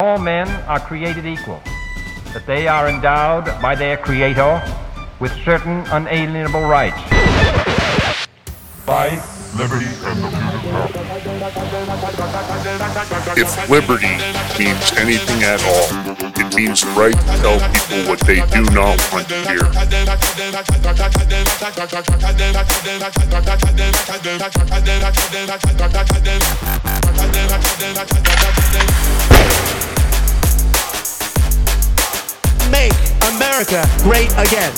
All men are created equal, that they are endowed by their Creator with certain unalienable rights. Life, liberty, and the If liberty means anything at all, it means the right to tell people what they do not want to hear. Make America great again.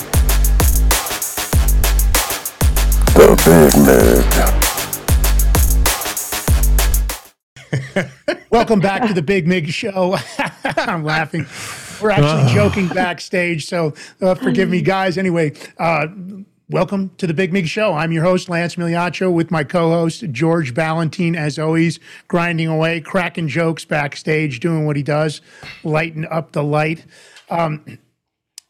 The Big Mig. Welcome back to the Big Mig Show. I'm laughing. We're actually joking backstage, so uh, forgive me, guys. Anyway, uh, welcome to the Big Mig Show. I'm your host, Lance Migliaccio, with my co host, George Balloutine, as always, grinding away, cracking jokes backstage, doing what he does, lighting up the light. Um,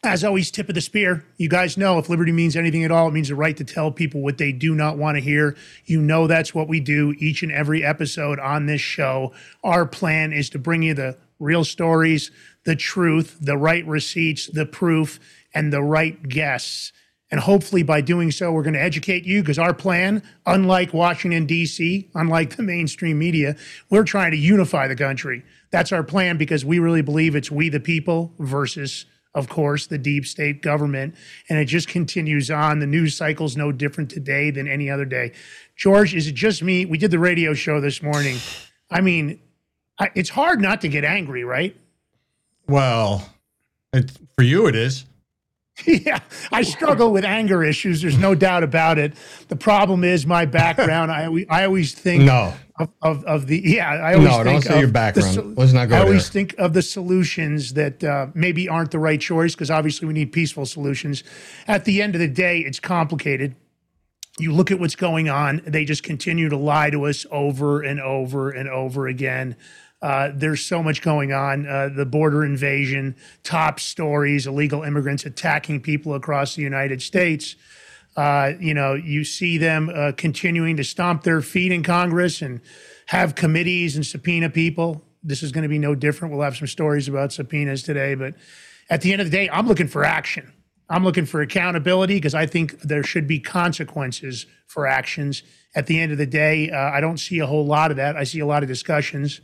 as always, tip of the spear. You guys know if liberty means anything at all, it means the right to tell people what they do not want to hear. You know that's what we do each and every episode on this show. Our plan is to bring you the real stories, the truth, the right receipts, the proof, and the right guests. And hopefully, by doing so, we're going to educate you because our plan, unlike Washington, D.C., unlike the mainstream media, we're trying to unify the country. That's our plan because we really believe it's we the people versus of course, the deep state government. And it just continues on. The news cycle's no different today than any other day. George, is it just me? We did the radio show this morning. I mean, I, it's hard not to get angry, right? Well, for you it is. yeah, I struggle with anger issues. There's no doubt about it. The problem is my background. I always, I always think No. of, of, of the yeah. I always No, don't think say of your the background. so- Let's not go I always think of the solutions that uh, maybe aren't the right choice because obviously we need peaceful solutions. At the end of the day, it's complicated. You look at what's going on; they just continue to lie to us over and over and over again. Uh, there's so much going on. Uh, the border invasion, top stories, illegal immigrants attacking people across the United States. Uh, you know, you see them uh, continuing to stomp their feet in Congress and have committees and subpoena people. This is going to be no different. We'll have some stories about subpoenas today, but at the end of the day, I'm looking for action. I'm looking for accountability because I think there should be consequences for actions. At the end of the day, uh, I don't see a whole lot of that. I see a lot of discussions.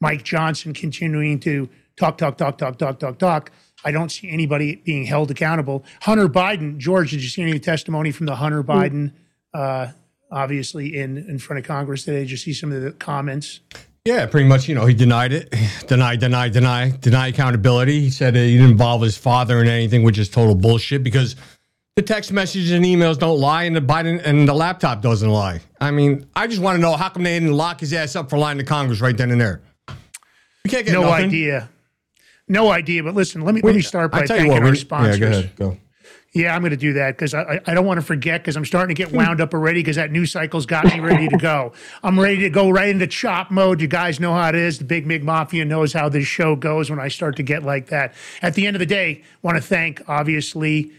Mike Johnson continuing to talk, talk, talk, talk, talk, talk, talk. I don't see anybody being held accountable. Hunter Biden, George, did you see any testimony from the Hunter Biden, uh, obviously in in front of Congress today? Did you see some of the comments? Yeah, pretty much. You know, he denied it, deny, deny, deny, deny accountability. He said he didn't involve his father in anything, which is total bullshit because the text messages and emails don't lie, and the Biden and the laptop doesn't lie. I mean, I just want to know how come they didn't lock his ass up for lying to Congress right then and there. We can't get No nothing. idea. No idea. But listen, let me let me start by I you thanking what, our sponsors. Yeah, go ahead. Go. Yeah, I'm going to do that because I, I- I don't want to forget because I'm starting to get wound up already because that news cycle's got me ready to go. I'm ready to go right into chop mode. You guys know how it is. The Big Mig Mafia knows how this show goes when I start to get like that. At the end of the day, want to thank, obviously,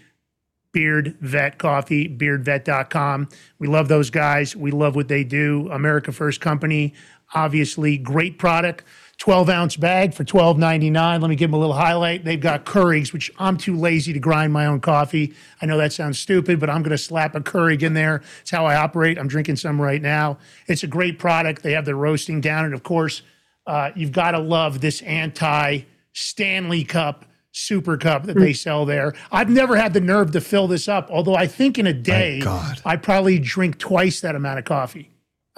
Beard Vet Coffee, beardvet.com. We love those guys. We love what they do. America First Company, obviously, great product. 12 ounce bag for $12.99. Let me give them a little highlight. They've got Keurigs, which I'm too lazy to grind my own coffee. I know that sounds stupid, but I'm going to slap a Keurig in there. It's how I operate. I'm drinking some right now. It's a great product. They have the roasting down. And of course, uh, you've got to love this anti Stanley Cup super cup that they sell there. I've never had the nerve to fill this up, although I think in a day, God. I probably drink twice that amount of coffee.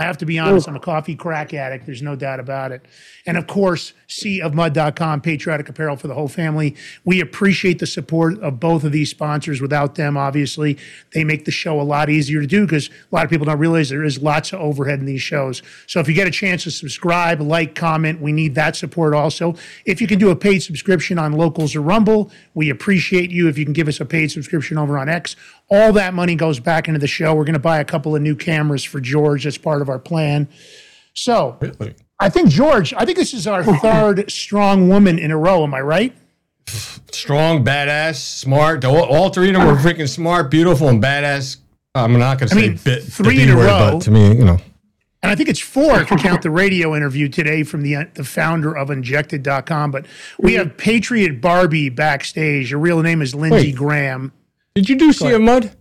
I have to be honest, I'm a coffee crack addict. There's no doubt about it. And of course, seaofmud.com, patriotic apparel for the whole family. We appreciate the support of both of these sponsors. Without them, obviously, they make the show a lot easier to do because a lot of people don't realize there is lots of overhead in these shows. So if you get a chance to subscribe, like, comment, we need that support also. If you can do a paid subscription on Locals or Rumble, we appreciate you. If you can give us a paid subscription over on X, all that money goes back into the show. We're going to buy a couple of new cameras for George. That's part of our plan. So Really? I think George, I think this is our third strong woman in a row. Am I right? Strong, badass, smart. All, all three of them were freaking smart, beautiful, and badass. I'm not going to I say mean, bit, three the in B a word, row. but to me, you know, and I think it's four if you count the radio interview today from the the founder of Injected.com. But we have Patriot Barbie backstage. Her real name is Lindsey Graham. Did you do see a mud?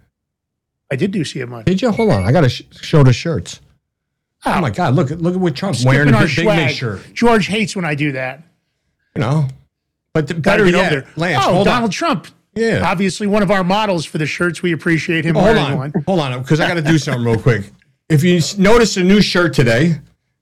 I did do see a Mud. Did you? Hold on. I got to sh- show the shirts. Oh. oh. my God. Look at look at what Trump's wearing a our big, big swag. Mig shirt. George hates when I do that. You know. But the, Gotta better get over yet, there. Lance, oh, hold Donald on. Trump. Yeah. Obviously, one of our models for the shirts. We appreciate him Hold wearing on. one. Hold on. Because I got to do something real quick. If you notice a new shirt today,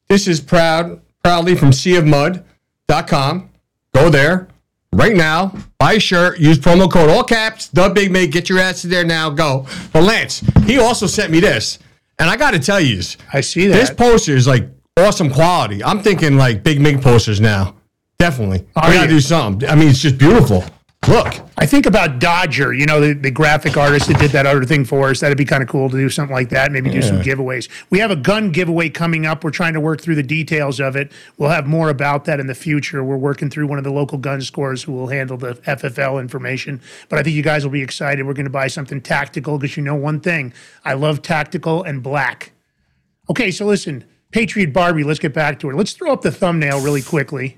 this is proud proudly from seaofmud.com. Go there right now. Buy a shirt. Use promo code all caps. The Big Mig. Get your ass in there now. Go. But Lance, he also sent me this, and I got to tell you, I see that. this poster is like awesome quality. I'm thinking like Big Mig posters now. Definitely. Are we got to you? do something. I mean, it's just beautiful. Look. I think about Dodger, you know, the, the graphic artist that did that other thing for us. That'd be kind of cool to do something like that. Maybe do some giveaways. We have a gun giveaway coming up. We're trying to work through the details of it. We'll have more about that in the future. We're working through one of the local gun stores who will handle the FFL information. But I think you guys will be excited. We're going to buy something tactical because you know one thing I love tactical and black. Okay, so listen, Patriot Barbie, let's get back to her. Let's throw up the thumbnail really quickly.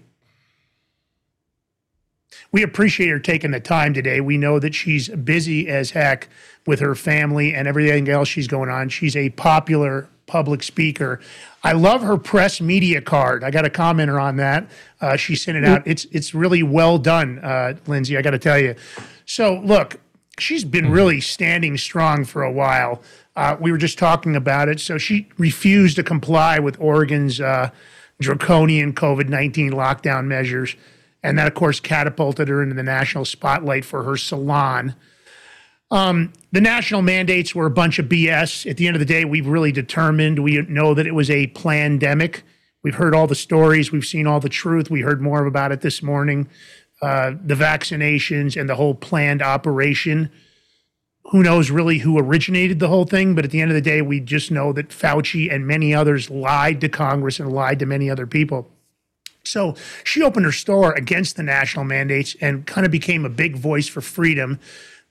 We appreciate her taking the time today. We know that she's busy as heck with her family and everything else she's going on. She's a popular public speaker. I love her press media card. I got a commenter on that. Uh, she sent it out. It's it's really well done, uh, Lindsey. I got to tell you. So look, she's been really standing strong for a while. Uh, we were just talking about it. So she refused to comply with Oregon's uh, draconian COVID 19 lockdown measures. And that, of course, catapulted her into the national spotlight for her salon. Um, the national mandates were a bunch of BS. At the end of the day, we've really determined, we know that it was a pandemic. We've heard all the stories, we've seen all the truth. We heard more about it this morning. Uh, the vaccinations and the whole planned operation. Who knows really who originated the whole thing? But at the end of the day, we just know that Fauci and many others lied to Congress and lied to many other people. So she opened her store against the national mandates and kind of became a big voice for freedom.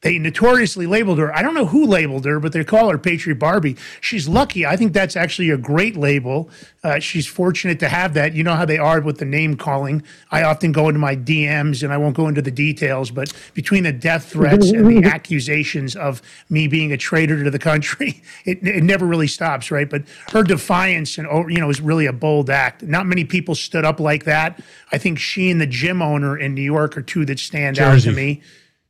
They notoriously labeled her. I don't know who labeled her, but they call her Patriot Barbie. She's lucky. I think that's actually a great label. Uh, she's fortunate to have that. You know how they are with the name calling. I often go into my DMs and I won't go into the details, but between the death threats and the accusations of me being a traitor to the country, it, it never really stops, right? But her defiance and oh, you know is really a bold act. Not many people stood up like that. I think she and the gym owner in New York are two that stand Jersey. out to me.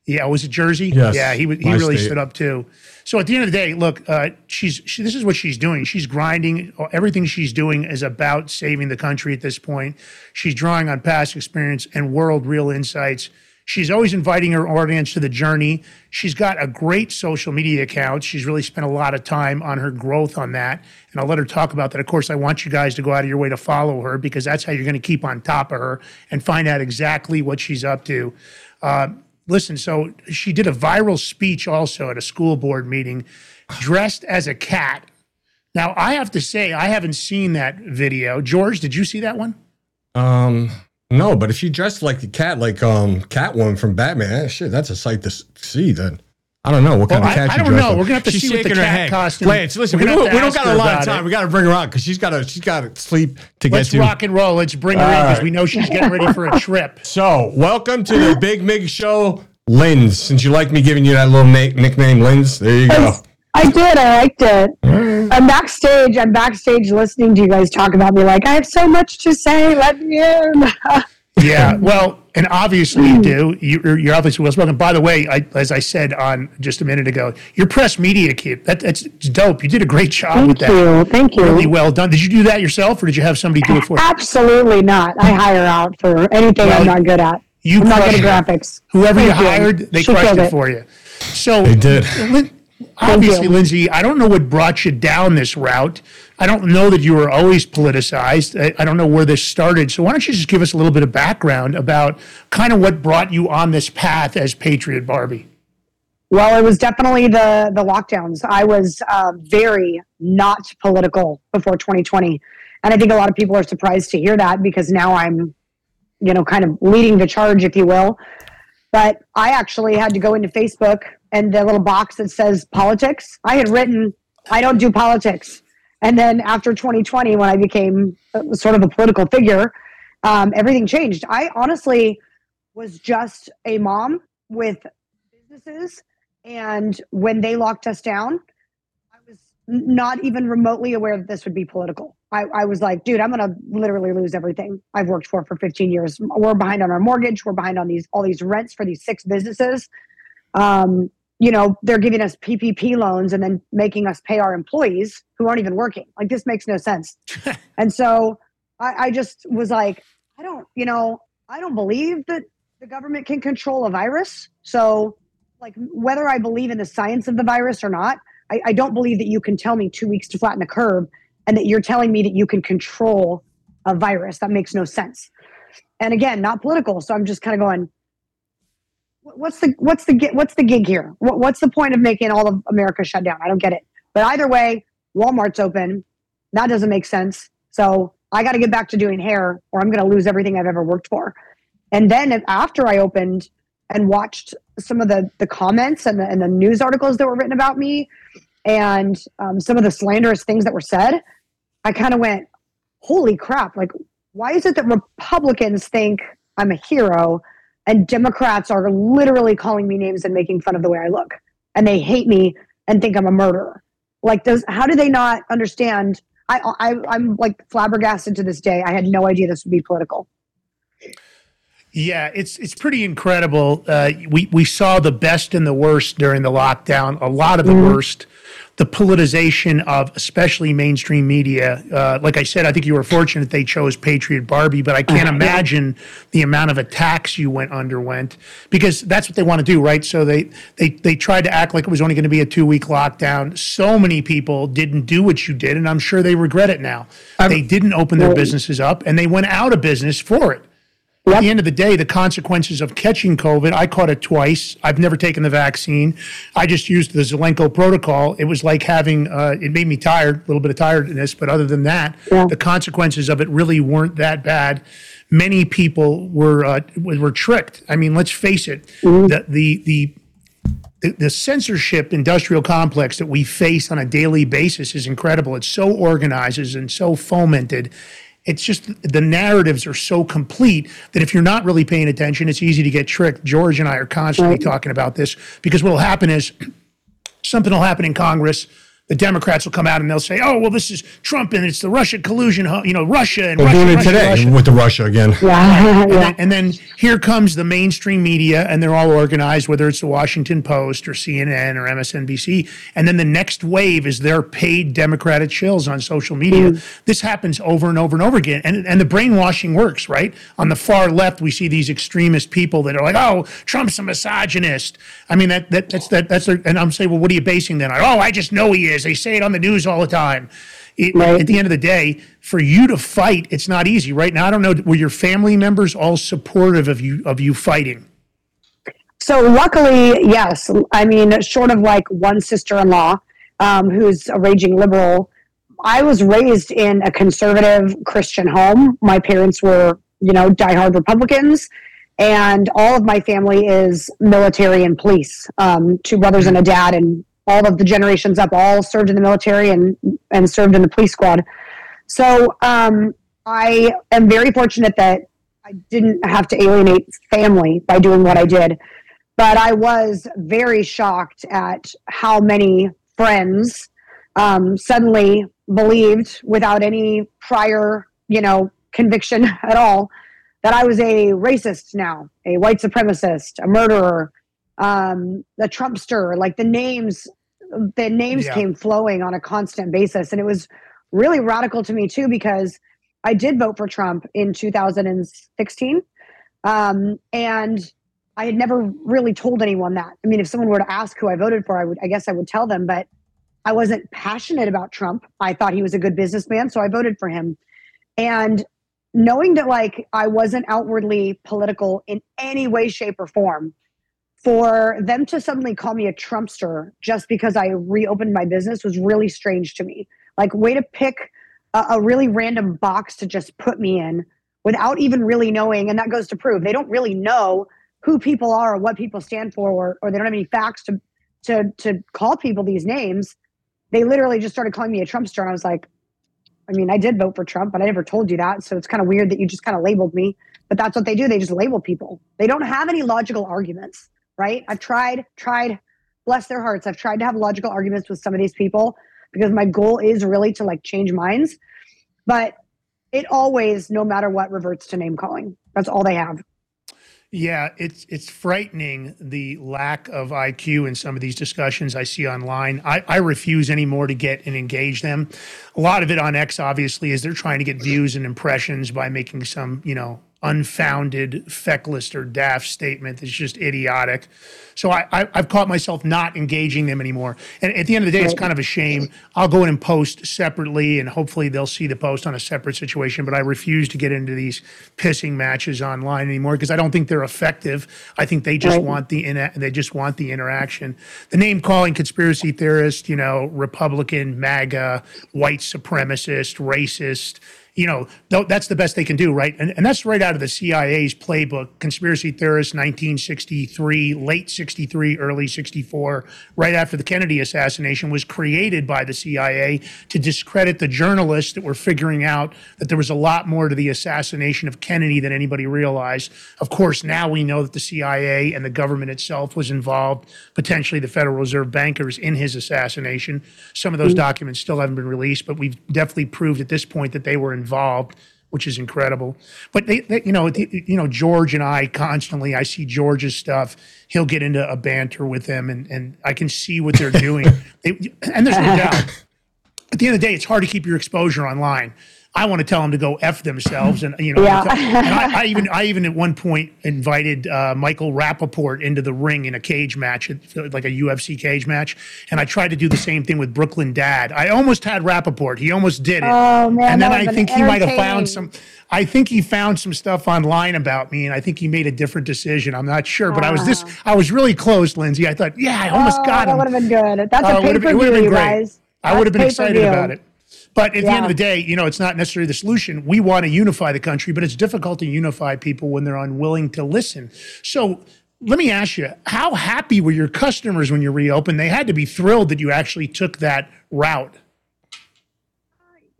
Yeah, was it Jersey? Yes, Yeah, he he really state. stood up too. So at the end of the day, look, uh, she's she, this is what she's doing. She's grinding. Everything she's doing is about saving the country at this point. She's drawing on past experience and world real insights. She's always inviting her audience to the journey. She's got a great social media account. She's really spent a lot of time on her growth on that. And I'll let her talk about that. Of course, I want you guys to go out of your way to follow her because that's how you're going to keep on top of her and find out exactly what she's up to. Uh, listen, so she did a viral speech also at a school board meeting dressed as a cat. Now, I have to say, I haven't seen that video. George, did you see that one? Um, no, but if she dressed like a cat, like um Catwoman from Batman, shit, that's a sight to see. Then I don't know what kind Well, of I- cat I she don't know. like. We're gonna have to She's see what the her cat head. costume- Lance, listen, we're we don't, we don't got a lot of time. it. We got to bring her on because she's got to she's got to sleep to Let's get to. rock and roll. Let's bring her in because right. we know she's getting ready for a trip. So, welcome to the Big Mig Show, Linz. Since you like me giving you that little na- nickname, Linz, there you go. I did. I liked it. I'm backstage. I'm backstage listening to you guys talk about me. Like I have so much to say. Let me in. Yeah, well, and obviously you do. You're, you're obviously well spoken. By the way, I, as I said on just a minute ago, your press media kit, that, that's dope. You did a great job with that. Thank you. Thank you. Really well done. Did you do that yourself or did you have somebody do it for you? Absolutely not. I hire out for anything Well, I'm not good at. You I'm not good at graphics. Whoever you Thank you. hired, they She crushed it, it. for you. So They did. Obviously. Lindsey, I don't know what brought you down this route. I don't know that you were always politicized. I, I don't know where this started. So why don't you just give us a little bit of background about kind of what brought you on this path as Patriot Barbie? Well, it was definitely the the lockdowns. I was uh, very not political before 2020, and I think a lot of people are surprised to hear that because now I'm, you know, kind of leading the charge, if you will. But I actually had to go into Facebook and the little box that says politics. I had written, "I don't do politics," And then after 2020, when I became uh, sort of a political figure, um, everything changed. I honestly was just a mom with businesses. And when they locked us down, I was not even remotely aware that this would be political. I, I was like, dude, I'm going to literally lose everything I've worked for for 15 years. We're behind on our mortgage. We're behind on these all these rents for these six businesses. Um, you know, they're giving us PPP loans and then making us pay our employees who aren't even working. Like this makes no sense. and so I, I just was like, I don't, you know, I don't believe that the government can control a virus. So, like, whether I believe in the science of the virus or not, I, I don't believe that you can tell me two weeks to flatten the curve and that you're telling me that you can control a virus. That makes no sense. And again, not political. So I'm just kind of going, what's the what's the what's the gig here? What's the point of making all of America shut down? I don't get it. But either way, Walmart's open. That doesn't make sense. So I got to get back to doing hair, or I'm going to lose everything I've ever worked for. And then after I opened and watched some of the the comments and the, and the news articles that were written about me, and um, some of the slanderous things that were said, I kind of went, "Holy crap! Like, why is it that Republicans think I'm a hero?" And Democrats are literally calling me names and making fun of the way I look, and they hate me and think I'm a murderer. Like, does how do they not understand? I, I I'm like flabbergasted to this day. I had no idea this would be political. Yeah, it's it's pretty incredible. Uh, we we saw the best and the worst during the lockdown. A lot of the mm-hmm. worst the politicization of especially mainstream media. Uh, like I said, I think you were fortunate they chose Patriot Barbie, but I can't uh, imagine yeah. the amount of attacks you went underwent because that's what they want to do, right? So they they they tried to act like it was only going to be a two week lockdown. So many people didn't do what you did, and I'm sure they regret it now. I'm, they didn't open their businesses up, and they went out of business for it. Yep. At the end of the day, the consequences of catching COVID, I caught it twice. I've never taken the vaccine. I just used the Zelenko protocol. It was like having, uh, it made me tired, a little bit of tiredness, but other than that, yeah. the consequences of it really weren't that bad. Many people were uh, were tricked. I mean, let's face it, mm-hmm. the, the, the the, the, censorship industrial complex that we face on a daily basis is incredible. It's so organized and so fomented it's just the narratives are so complete that if you're not really paying attention, it's easy to get tricked. George and I are constantly talking about this because what will happen is something will happen in Congress the Democrats will come out and they'll say, "Oh, well, this is Trump and it's the Russia collusion, you know, Russia and We're Russia, doing it Russia, today Russia. with the Russia again." Yeah. and, then, and, then, here comes the mainstream media, and they're all organized, whether it's the Washington Post or CNN or MSNBC, and then the next wave is their paid Democratic shills on social media. Mm. This happens over and over and over again, and and the brainwashing works. Right on the far left, we see these extremist people that are like, "Oh, Trump's a misogynist." I mean, that, that that's that that's their, and I'm saying, well, what are you basing that on? Oh, I just know he is. They say it on the news all the time. It, right. At the end of the day, for you to fight, it's not easy. Right now, I don't know. Were your family members all supportive of you of you fighting? So luckily, yes. I mean, short of like one sister-in-law um, who's a raging liberal, I was raised in a conservative Christian home. My parents were, you know, diehard Republicans, and all of my family is military and police. Um, two brothers and a dad, and all of the generations up all served in the military and and served in the police squad. So um, I am very fortunate that I didn't have to alienate family by doing what I did. But I was very shocked at how many friends um, suddenly believed, without any prior, you know, conviction at all, that I was a racist now, a white supremacist, a murderer, um, a Trumpster. Like the names the names yeah. came flowing on a constant basis. And it was really radical to me too, because I did vote for Trump in 2016. Um, and I had never really told anyone that. I mean, if someone were to ask who I voted for, I would, I guess I would tell them, but I wasn't passionate about Trump. I thought he was a good businessman, so I voted for him. And knowing that like I wasn't outwardly political in any way, shape, or form, for them to suddenly call me a Trumpster just because I reopened my business was really strange to me. Like, way to pick a, a, really random box to just put me in without even really knowing. And that goes to prove they don't really know who people are or what people stand for, or, or they don't have any facts to, to, to call people these names. they literally just started calling me a Trumpster. And I was like, I mean, I did vote for Trump, but I never told you that. So it's kind of weird that you just kind of labeled me. But that's what they do. They just label people. They don't have any logical arguments, right? I've tried, tried, bless their hearts. I've tried to have logical arguments with some of these people because my goal is really to like change minds. But it always, no matter what, reverts to name calling. That's all they have. Yeah, it's it's frightening the lack of IQ in some of these discussions I see online. I, I refuse anymore to get and engage them. A lot of it on X obviously is they're trying to get views and impressions by making some, you know, unfounded, feckless, or daft statement that's just idiotic. So I, I, have caught myself not engaging them anymore. And at the end of the day, it's kind of a shame. I'll go in and post separately, and hopefully they'll see the post on a separate situation. But I refuse to get into these pissing matches online anymore because I don't think they're effective. I think they just right. want the in, they just want the interaction. The name calling conspiracy theorist, you know, Republican, MAGA, white supremacist, racist you know, that's the best they can do, right? And, and that's right out of the CIA's playbook, conspiracy theorists, 1963, late 63, early 64, right after the Kennedy assassination, was created by the CIA to discredit the journalists that were figuring out that there was a lot more to the assassination of Kennedy than anybody realized. Of course, now we know that the CIA and the government itself was involved, potentially the Federal Reserve bankers in his assassination. Some of those mm-hmm. documents still haven't been released, but we've definitely proved at this point that they were involved involved, which is incredible. But they, they you know, the, you know, George and I constantly, I see George's stuff. He'll get into a banter with them, and and I can see what they're doing. they, and there's no doubt. At the end of the day, it's hard to keep your exposure online. I want to tell them to go f themselves, and you know, yeah. and I, I, even I even at one point invited uh, Michael Rapaport into the ring in a cage match, like a UFC cage match, and I tried to do the same thing with Brooklyn Dad. I almost had Rapaport; he almost did it, oh, man, and then I think he might have found some. I think he found some stuff online about me, and I think he made a different decision. I'm not sure, but uh, I was this. I was really close, Lindsey. I thought, yeah, I almost oh, got him. That would have been good. That's uh, a pay per view, guys. I would have been excited about it. But at yeah. the end of the day, you know, it's not necessarily the solution. We want to unify the country, but it's difficult to unify people when they're unwilling to listen. So let me ask you, how happy were your customers when you reopened? They had to be thrilled that you actually took that route.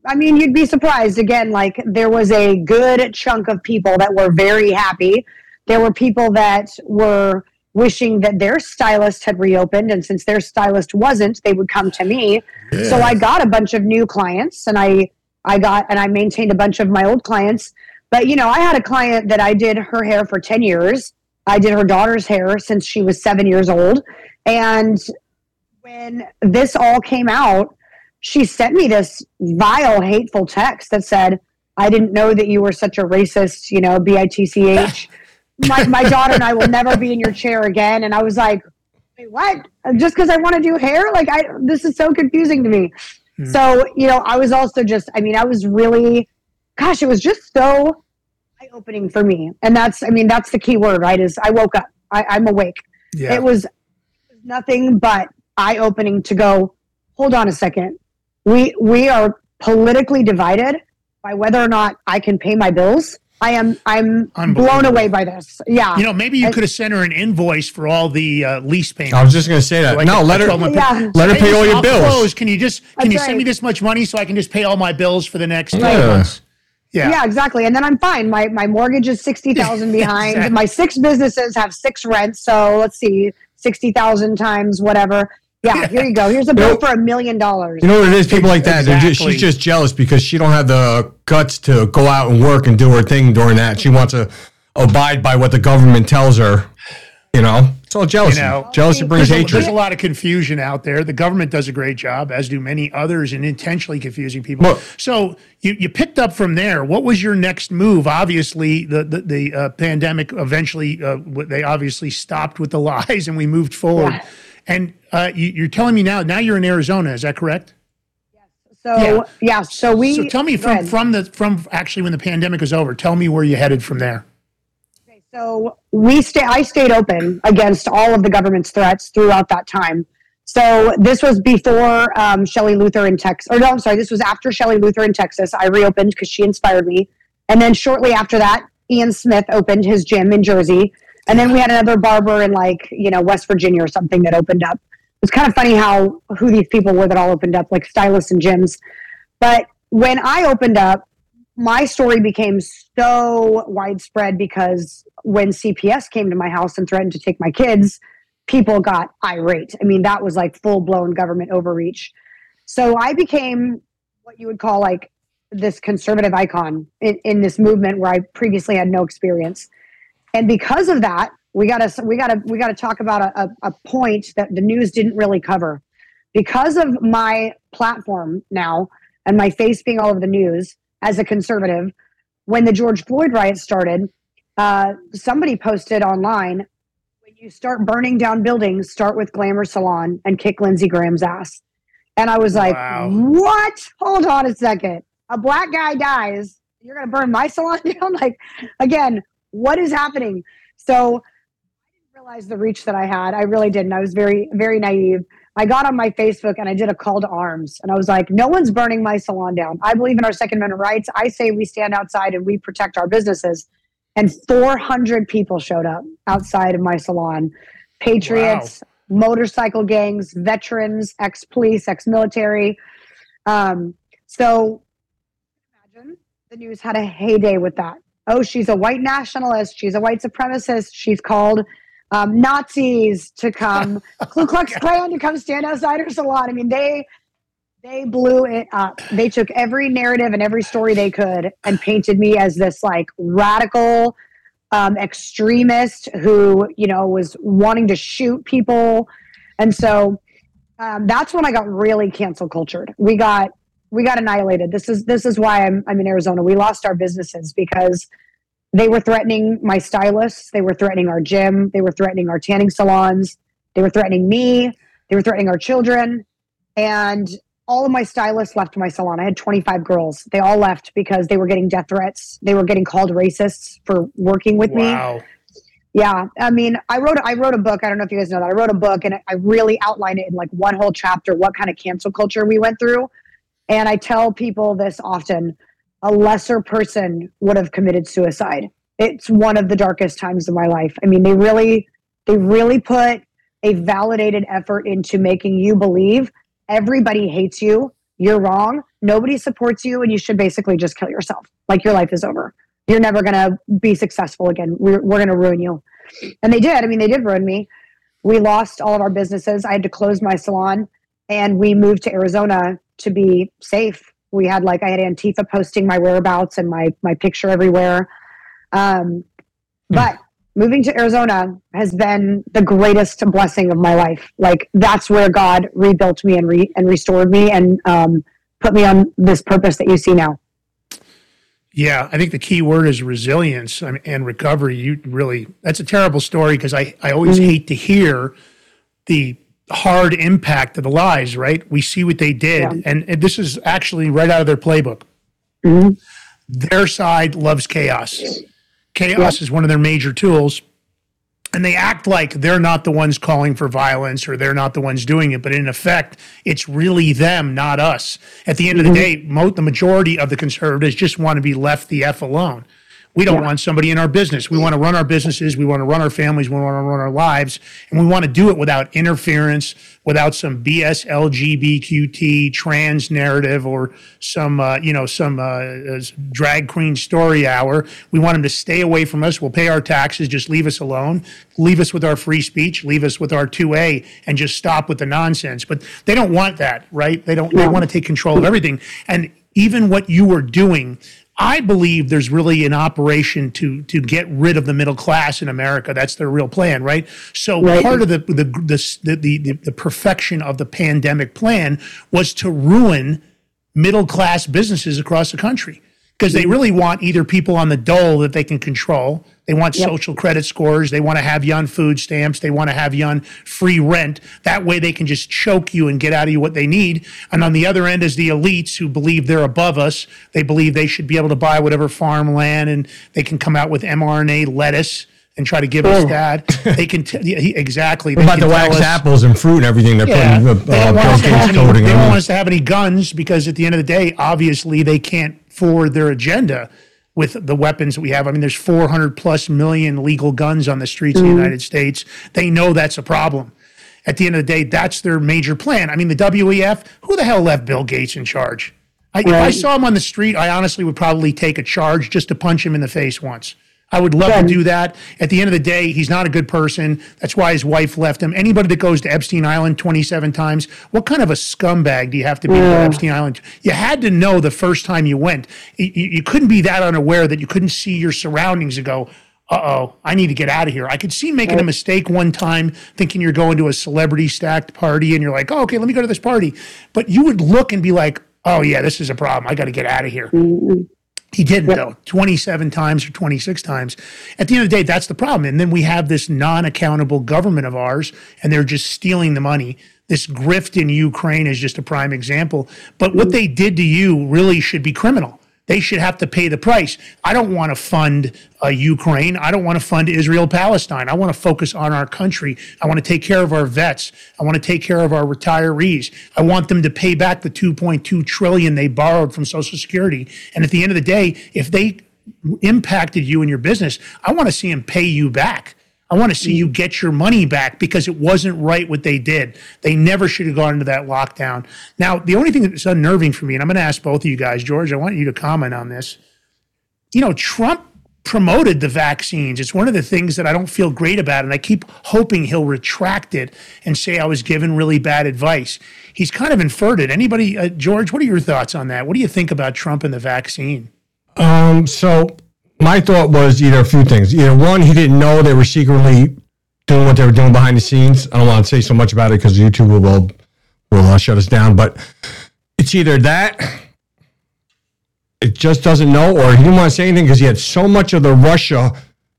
I mean, you'd be surprised. Again, like there was a good chunk of people that were very happy. There were people that were wishing that their stylist had reopened and since their stylist wasn't they would come to me. Yeah. so i got a bunch of new clients and i i got and i maintained a bunch of my old clients. But you know i had a client that i did her hair for 10 years. I did her daughter's hair since she was 7 years old. And when this all came out she sent me this vile hateful text that said i didn't know that you were such a racist you know b-i-t-c-h my, my daughter and I will never be in your chair again. And I was like, wait, what? Just because I want to do hair? Like, I this is so confusing to me. Hmm. So, you know, I was also just, I mean, I was really, gosh, it was just so eye opening for me. And that's, I mean, that's the key word, right? Is I woke up, I, I'm awake. Yeah. It was nothing but eye opening to go, hold on a second. We, we are politically divided by whether or not I can pay my bills I am I'm blown away by this. Yeah. You know, maybe you could have sent her an invoice for all the uh, lease payments. I was just going to say that. Like no, let her yeah. let her pay all your bills. Close. Can you just can That's you send right. me this much money so I can just pay all my bills for the next yeah. months? Yeah. Yeah, exactly. And then I'm fine. My my mortgage is 60,000 behind. exactly. My six businesses have six rents, so let's see, 60,000 times whatever. Yeah, here you go. Here's a bill for a million dollars. You know what it is? People like that. Exactly. Just, she's just jealous because she don't have the guts to go out and work and do her thing during that. She wants to abide by what the government tells her. You know, it's all jealousy. You know, jealousy brings there's hatred. A, there's a lot of confusion out there. The government does a great job, as do many others, in intentionally confusing people. Well, so you, you picked up from there. What was your next move? Obviously, the the, the uh, pandemic eventually uh, they obviously stopped with the lies, and we moved forward. Yeah. And uh, you, are telling me now, now you're in Arizona, is that correct? Yes. So yeah, yeah so we. So tell me from from the from actually when the pandemic was over. Tell me where you headed from there. Okay, so we stay. I stayed open against all of the government's threats throughout that time. So this was before um, Shelley Luther in Texas. Or no, I'm sorry. This was after Shelley Luther in Texas. I reopened because she inspired me. And then shortly after that, Ian Smith opened his gym in Jersey. And then we had another barber in like, you know, West Virginia or something that opened up. it's kind of funny how who these people were that all opened up, like stylists and gyms. But when I opened up, my story became so widespread because when CPS came to my house and threatened to take my kids, people got irate. I mean, that was like full blown government overreach. So I became what you would call like this conservative icon in, in this movement where I previously had no experience. And because of that, we gotta we gotta we gotta talk about a, a, point that the news didn't really cover. Because of my platform now and my face being all over the news as a conservative, when the George Floyd riots started, uh, somebody posted online when you start burning down buildings, start with Glamour Salon and kick Lindsey Graham's ass. And I was like, Wow. what? Hold on a second. A black guy dies. You're going to burn my salon down? Like, again, what is happening? So I didn't realize the reach that I had. I really didn't. I was very, very naive. I got on my Facebook and I did a call to arms. And I was like, no one's burning my salon down. I believe in our Second Amendment rights. I say we stand outside and we protect our businesses. And 400 people showed up outside of my salon patriots, motorcycle gangs, veterans, ex police, ex military. Um, so imagine the news had a heyday with that. Oh, she's a white nationalist. She's a white supremacist. She's called um, Nazis to come, Ku Klux Klan to come stand outside her salon. I mean, they they blew it up. They took every narrative and every story they could and painted me as this like radical um, extremist who you know was wanting to shoot people, and so um, that's when I got really cancel cultured. We got we got annihilated. This is this is why I'm I'm in Arizona. We lost our businesses because they were threatening my stylists. They were threatening our gym. They were threatening our tanning salons. They were threatening me. They were threatening our children. And all of my stylists left my salon. I had 25 girls. They all left because they were getting death threats. They were getting called racists for working with me. Wow. Yeah, I mean, I wrote I wrote a book. I don't know if you guys know that. I wrote a book and I really outlined it in like one whole chapter what kind of cancel culture we went through. And I tell people this often: a lesser person would have committed suicide. It's one of the darkest times of my life. I mean, they really they really put a validated effort into making you believe everybody hates you, you're wrong, nobody supports you, and you should basically just kill yourself. Like your life is over you're never going to be successful again. We're, we're going to ruin you. And they did. I mean, they did ruin me. We lost all of our businesses. I had to close my salon and we moved to Arizona to be safe. We had like, I had Antifa posting my whereabouts and my, my picture everywhere. Um, but moving to Arizona has been the greatest blessing of my life. Like that's where God rebuilt me and re, and restored me and, um, put me on this purpose that you see now. Yeah, I think the key word is resilience and recovery. You really, that's a terrible story because I, I always hate to hear the hard impact of the lies, right? We see what they did. Yeah. And, and this is actually right out of their playbook. Mhm. Their side loves chaos. Chaos is one of their major tools. And they act like they're not the ones calling for violence or they're not the ones doing it. But in effect, it's really them, not us. At the end of the day, mo- the majority of the conservatives just want to be left the F alone. We don't want somebody in our business. We want to run our businesses. We want to run our families. We want to run our lives. And we want to do it without interference, without some BS LGBTQT trans narrative or some, uh, you know, some uh, uh, drag queen story hour. We want them to stay away from us. We'll pay our taxes. Just leave us alone. Leave us with our free speech. Leave us with our 2A and just stop with the nonsense. But they don't want that, right? They don't, they want to take control of everything. And even what you were doing, I believe there's really an operation to to get rid of the middle class in America. That's their real plan, right? So Right. part of the the, the the the the perfection of the pandemic plan was to ruin middle class businesses across the country because they really want either people on the dole that they can control. They want social credit scores. They want to have you on food stamps. They want to have you on free rent. That way they can just choke you and get out of you what they need. And on the other end is the elites who believe they're above us. They believe they should be able to buy whatever farmland and they can come out with mRNA lettuce and try to give us that. They can t- yeah, exactly. They About can the wax us- apples and fruit and everything they're yeah, putting uh, they don't, uh, want us to have any, they don't want us to have any guns because at the end of the day, obviously they can't forward their agenda with the weapons that we have. I mean, there's 400 plus million legal guns on the streets of the mm-hmm. United States. They know that's a problem. at the end of the day, that's their major plan. I mean, the WEF, who the hell left Bill Gates in charge? I, If I saw him on the street, I honestly would probably take a charge just to punch him in the face once. I would love to do that. At the end of the day, he's not a good person. That's why his wife left him. Anybody that goes to Epstein Island 27 times, what kind of a scumbag do you have to be to go to Epstein Island? You had to know the first time you went. You, you couldn't be that unaware that you couldn't see your surroundings and go, uh oh, I need to get out of here. I could see making a mistake one time, thinking you're going to a celebrity stacked party and you're like, oh, okay, let me go to this party. But you would look and be like, oh, yeah, this is a problem. I got to get out of here. He didn't though. 27 times or 26 times. At the end of the day, that's the problem. And then we have this non-accountable government of ours and they're just stealing the money. This grift in Ukraine is just a prime example. But what mm. they did to you really should be criminal. They should have to pay the price. I don't want to fund uh, Ukraine. I don't want to fund Israel Palestine. I want to focus on our country. I want to take care of our vets. I want to take care of our retirees. I want them to pay back the 2.2 trillion they borrowed from Social Security. And at the end of the day, if they impacted you and your business, I want to see them pay you back. I want to see you get your money back because it wasn't right what they did. They never should have gone into that lockdown. Now, the only thing that's unnerving for me, and I'm going to ask both of you guys, George, I want you to comment on this. You know, Trump promoted the vaccines. It's one of the things that I don't feel great about. And I keep hoping he'll retract it and say I was given really bad advice. He's kind of inferred it. Anybody, uh, George, what are your thoughts on that? What do you think about Trump and the vaccine? Um, so my thought was either a few things. Either one, he didn't know they were secretly doing what they were doing behind the scenes. I don't want to say so much about it because YouTube will will, will uh, shut us down. But it's either that it just doesn't know, or he didn't want to say anything because he had so much of the Russia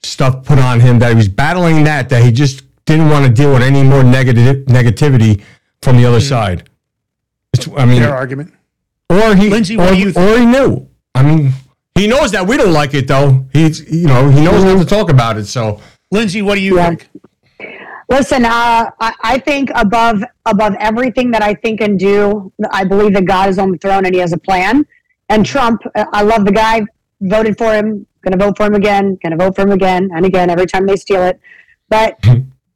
stuff put on him that he was battling that that he just didn't want to deal with any more negative negativity from the other side. It's, I mean, Their argument. or he, Lindsey, what or, do you think? or he knew. I mean, he knows that we don't like it though. He's, you know, he knows not to talk about it. So Lindsey, what do you Yeah. think? Listen, uh, I, I think above above everything that I think and do, I believe that God is on the throne and He has a plan. And Trump, uh, I love the guy. Voted for him. Going to vote for him again. Going to vote for him again and again every time they steal it. But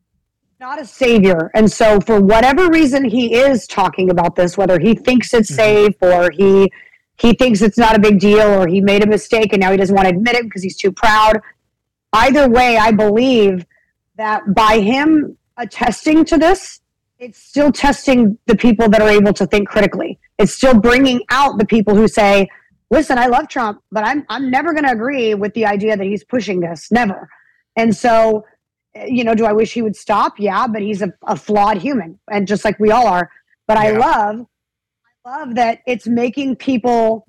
not a savior. And so, for whatever reason, he is talking about this, whether he thinks it's safe or he he thinks it's not a big deal or he made a mistake and now he doesn't want to admit it because he's too proud. Either way, I believe that by him attesting to this, it's still testing the people that are able to think critically. It's still bringing out the people who say, "Listen, I love Trump, but I'm I'm never going to agree with the idea that he's pushing this, never." And so, you know, do I wish he would stop? Yeah, but he's a, a flawed human, and just like we all are. But Yeah. I love that it's making people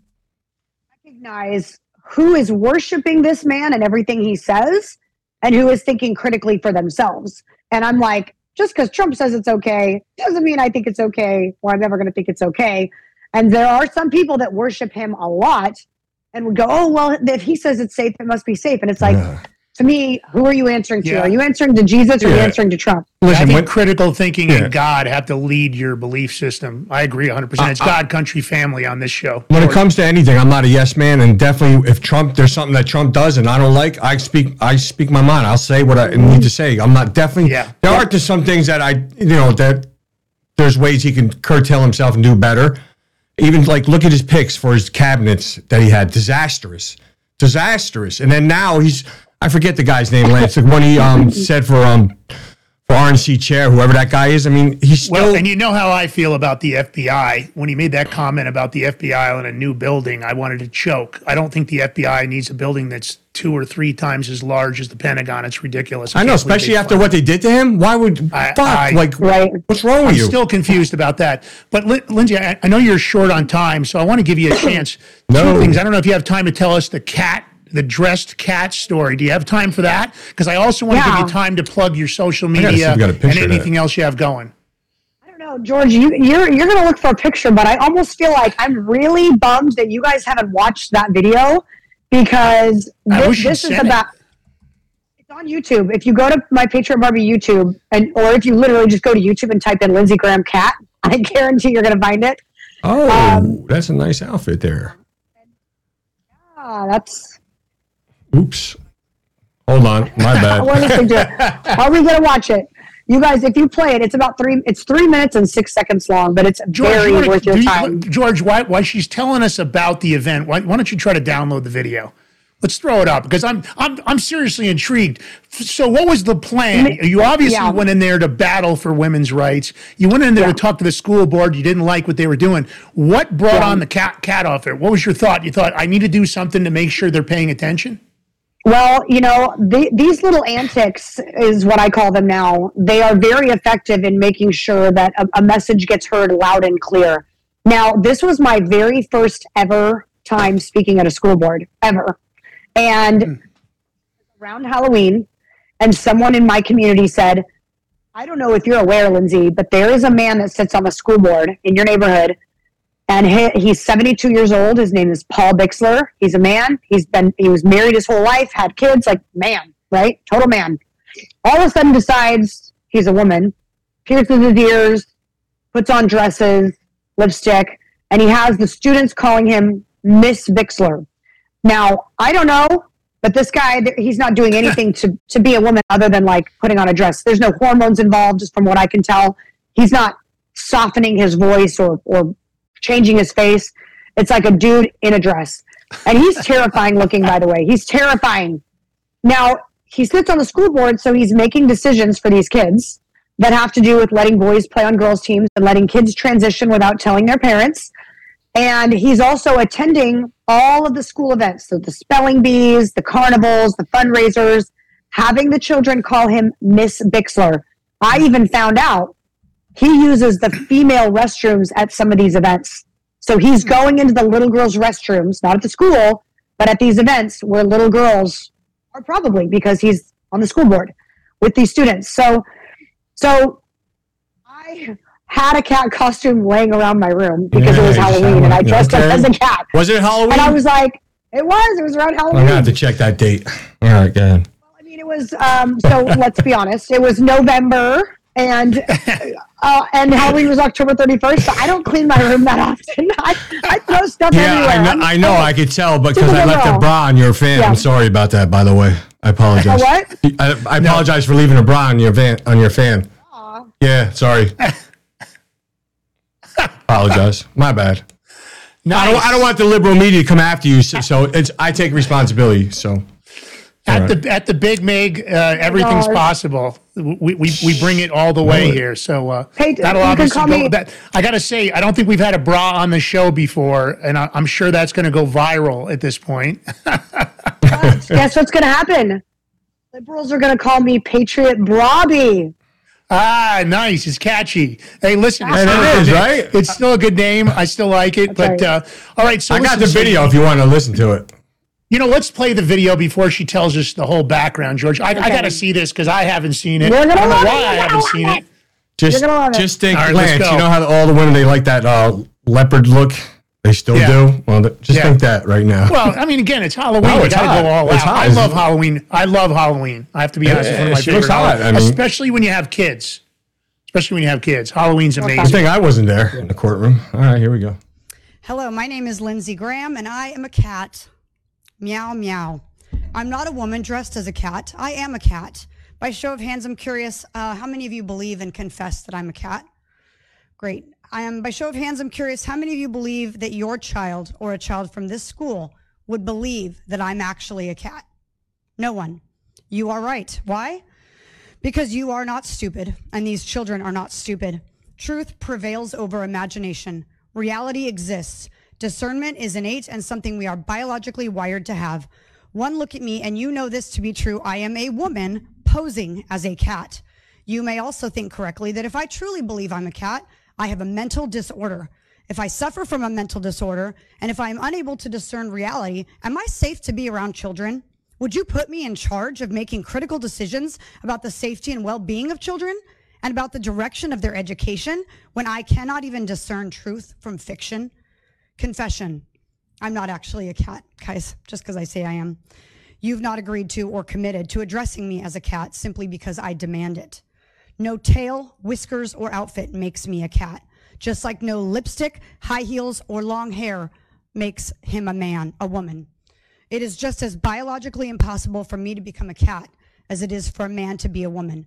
recognize who is worshiping this man and everything he says and who is thinking critically for themselves. And I'm like, just because Trump says it's okay doesn't mean I think it's okay or I'm never going to think it's okay. And there are some people that worship him a lot and would go, oh, well, if he says it's safe, it must be safe. And it's like, to me, who are you answering to? Yeah. Are you answering to Jesus or are you answering to Trump? I listen, think when, critical thinking Yeah. and God have to lead your belief system. I agree 100%. Uh, it's uh, God, country, family on this show. when it comes to anything, I'm not a yes man, and definitely if Trump, there's something that Trump does and I don't like, I speak, I speak my mind. I'll say what I need to say. I'm not definitely. Yeah. There are just some things that I, you know, that there's ways he can curtail himself and do better. Even like look at his picks for his cabinets that he had, disastrous, disastrous. And then now he's, I forget the guy's name, Lance, the one he um said for um for RNC chair, whoever that guy is. I mean, he's still. Well, and you know how I feel about the FBI. When he made that comment about the FBI on a new building, I wanted to choke. I don't think the FBI needs a building that's two or three times as large as the Pentagon. It's ridiculous. I know, especially after funded what they did to him. Why would I- fuck? I- like, Right. what's wrong with you? I'm you? still confused about that. But Lin- Lindsey, I, I know you're short on time, so I want to give you a chance. No. Two things. I don't know if you have time to tell us the cat, the dressed cat story. Do you have time for that? Because I also want to give you time to plug your social gotta see if media we got a and picture of that. anything else you have going. I don't know, George. You, you're you're gonna look for a picture, but I almost feel like I'm really bummed that you guys haven't watched that video because I thi- wish you'd this is sent it. about. It's on YouTube. If you go to my Patriot Barbie YouTube, and or if you literally just go to YouTube and type in Lindsey Graham cat, I guarantee you're gonna find it. oh, um, that's a nice outfit there. Ah, that's. Oops. Hold on, my We're bad. listening to it. Are we gonna watch it? You guys, if you play it, it's about three. It's three minutes and six seconds long, but it's George, very you worth your do you- time. George, why, why she's telling us about the event? Why, why don't you try to download the video? Let's throw it up because I'm I'm I'm seriously intrigued. So, what was the plan? You obviously Yeah. went in there to battle for women's rights. You went in there Yeah. to talk to the school board. You didn't like what they were doing. What brought Yeah. on the cat cat off there? What was your thought? You thought I need to do something to make sure they're paying attention. Well, you know, the, these little antics is what I call them now. They are very effective in making sure that a, a message gets heard loud and clear. Now, this was my very first ever time speaking at a school board, ever. And hmm. around Halloween, and someone in my community said, I don't know if you're aware, Lindsey, but there is a man that sits on the school board in your neighborhood and he, he's 72 years old. His name is Paul Bixler. He's a man. He's been he was married his whole life, had kids, like man, right? Total man. All of a sudden decides he's a woman, pierces his ears, puts on dresses, lipstick, and he has the students calling him Miss Bixler. Now, I don't know, but this guy, he's not doing anything to, to be a woman other than like putting on a dress. There's no hormones involved, just from what I can tell. He's not softening his voice or, or changing his face. It's like a dude in a dress. And he's terrifying looking, by the way. He's terrifying. Now, he sits on the school board, so he's making decisions for these kids that have to do with letting boys play on girls' teams and letting kids transition without telling their parents. And he's also attending all of the school events. So the spelling bees, the carnivals, the fundraisers, having the children call him Miss Bixler. I even found out he uses the female restrooms at some of these events. So he's going into the little girls' restrooms, not at the school, but at these events where little girls are probably because he's on the school board with these students. So, so I had a cat costume laying around my room because it was Nice. Halloween and I dressed Okay. up as a cat. Was it Halloween? And I was like, it was, it was around Halloween. I'm gonna have to check that date. All right, go ahead. I mean, it was. Um, so let's be honest. It was November, and uh, and Halloween was October thirty first. So I don't clean my room that often. I, I throw stuff Yeah, everywhere. I I'm- know, I know. I could tell because I left a bra on your fan. Yeah. I'm sorry about that, by the way. I apologize. A what? I, I apologize for leaving a bra on your van on your fan. Yeah, sorry. apologize. My bad. I don't, I don't want the liberal media to come after you, so, so it's I take responsibility. So At All right. the at the Big Mig, uh, everything's gosh. possible. We, we, we bring it all the way here. So uh, Hey, that'll you can obviously call go. me- That, I got to say, I don't think we've had a bra on the show before, and I, I'm sure that's going to go viral at this point. Guess what's going to happen? Liberals are going to call me Patriot Brobby. ah, nice. It's catchy. Hey, listen, it's, Hey, still, a good- right? it's still a good name. I still like it. but right. uh, all right, so I got the video if you want to listen to it. You know, let's play the video before she tells us the whole background, George. I, I got to see this because I haven't seen it. You're I gonna don't know why it. I haven't gonna seen it. it. Just, You're gonna love it. just think, All right, let's Lance. You know how all the women they like that uh, leopard look. They still Yeah. do. Well, just Yeah. think that right now. Well, I mean, again, it's Halloween. No, we it's got to hot. go all It's out. hot. I It's- love Halloween. I love Halloween. I have to be honest. It's one of my she looks favorite hot. I mean- especially when you have kids. Especially when you have kids. Halloween's Good amazing. thing I wasn't there in the courtroom. All right, here we go. Hello, my name is Lindsey Graham, and I am a cat. Meow, meow. I'm not a woman dressed as a cat. I am a cat. By show of hands, I'm curious uh, how many of you believe and confess that I'm a cat? Great. I am, by show of hands, I'm curious how many of you believe that your child or a child from this school would believe that I'm actually a cat? No one. You are right. Why? Because you are not stupid, and these children are not stupid. Truth prevails over imagination. Reality exists. Discernment is innate and something we are biologically wired to have. One look at me, and you know this to be true. I am a woman posing as a cat. You may also think correctly that if I truly believe I'm a cat, I have a mental disorder. If I suffer from a mental disorder, and if I am unable to discern reality, am I safe to be around children? Would you put me in charge of making critical decisions about the safety and well being of children and about the direction of their education when I cannot even discern truth from fiction? Confession I'm not actually a cat, guys, just because I say I am. You've not agreed to or committed to addressing me as a cat simply because I demand it. No tail, whiskers, or outfit makes me a cat, just like no lipstick, high heels, or long hair makes him a man, a woman. It is just as biologically impossible for me to become a cat as it is for a man to be a woman.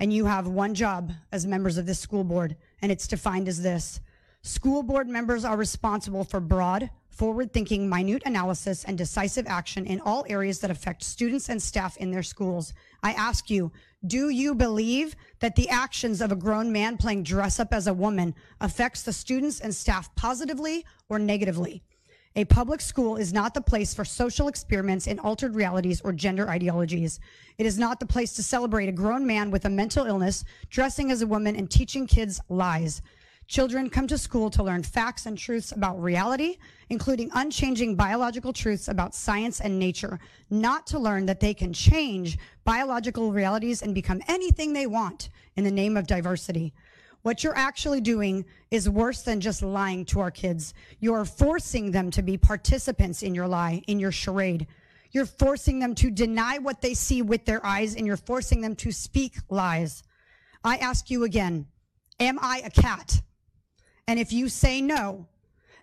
And you have one job as members of this school board, and it's defined as this. School board members are responsible for broad, forward thinking, minute analysis and decisive action in all areas that affect students and staff in their schools. I ask you, do you believe that the actions of a grown man playing dress up as a woman affects the students and staff positively or negatively? A public school is not the place for social experiments in altered realities or gender ideologies. It is not the place to celebrate a grown man with a mental illness, dressing as a woman, and teaching kids lies. Children come to school to learn facts and truths about reality, including unchanging biological truths about science and nature, not to learn that they can change biological realities and become anything they want in the name of diversity. What you're actually doing is worse than just lying to our kids. You're forcing them to be participants in your lie, in your charade. You're forcing them to deny what they see with their eyes, and you're forcing them to speak lies. I ask you again, am I a cat? And if you say no,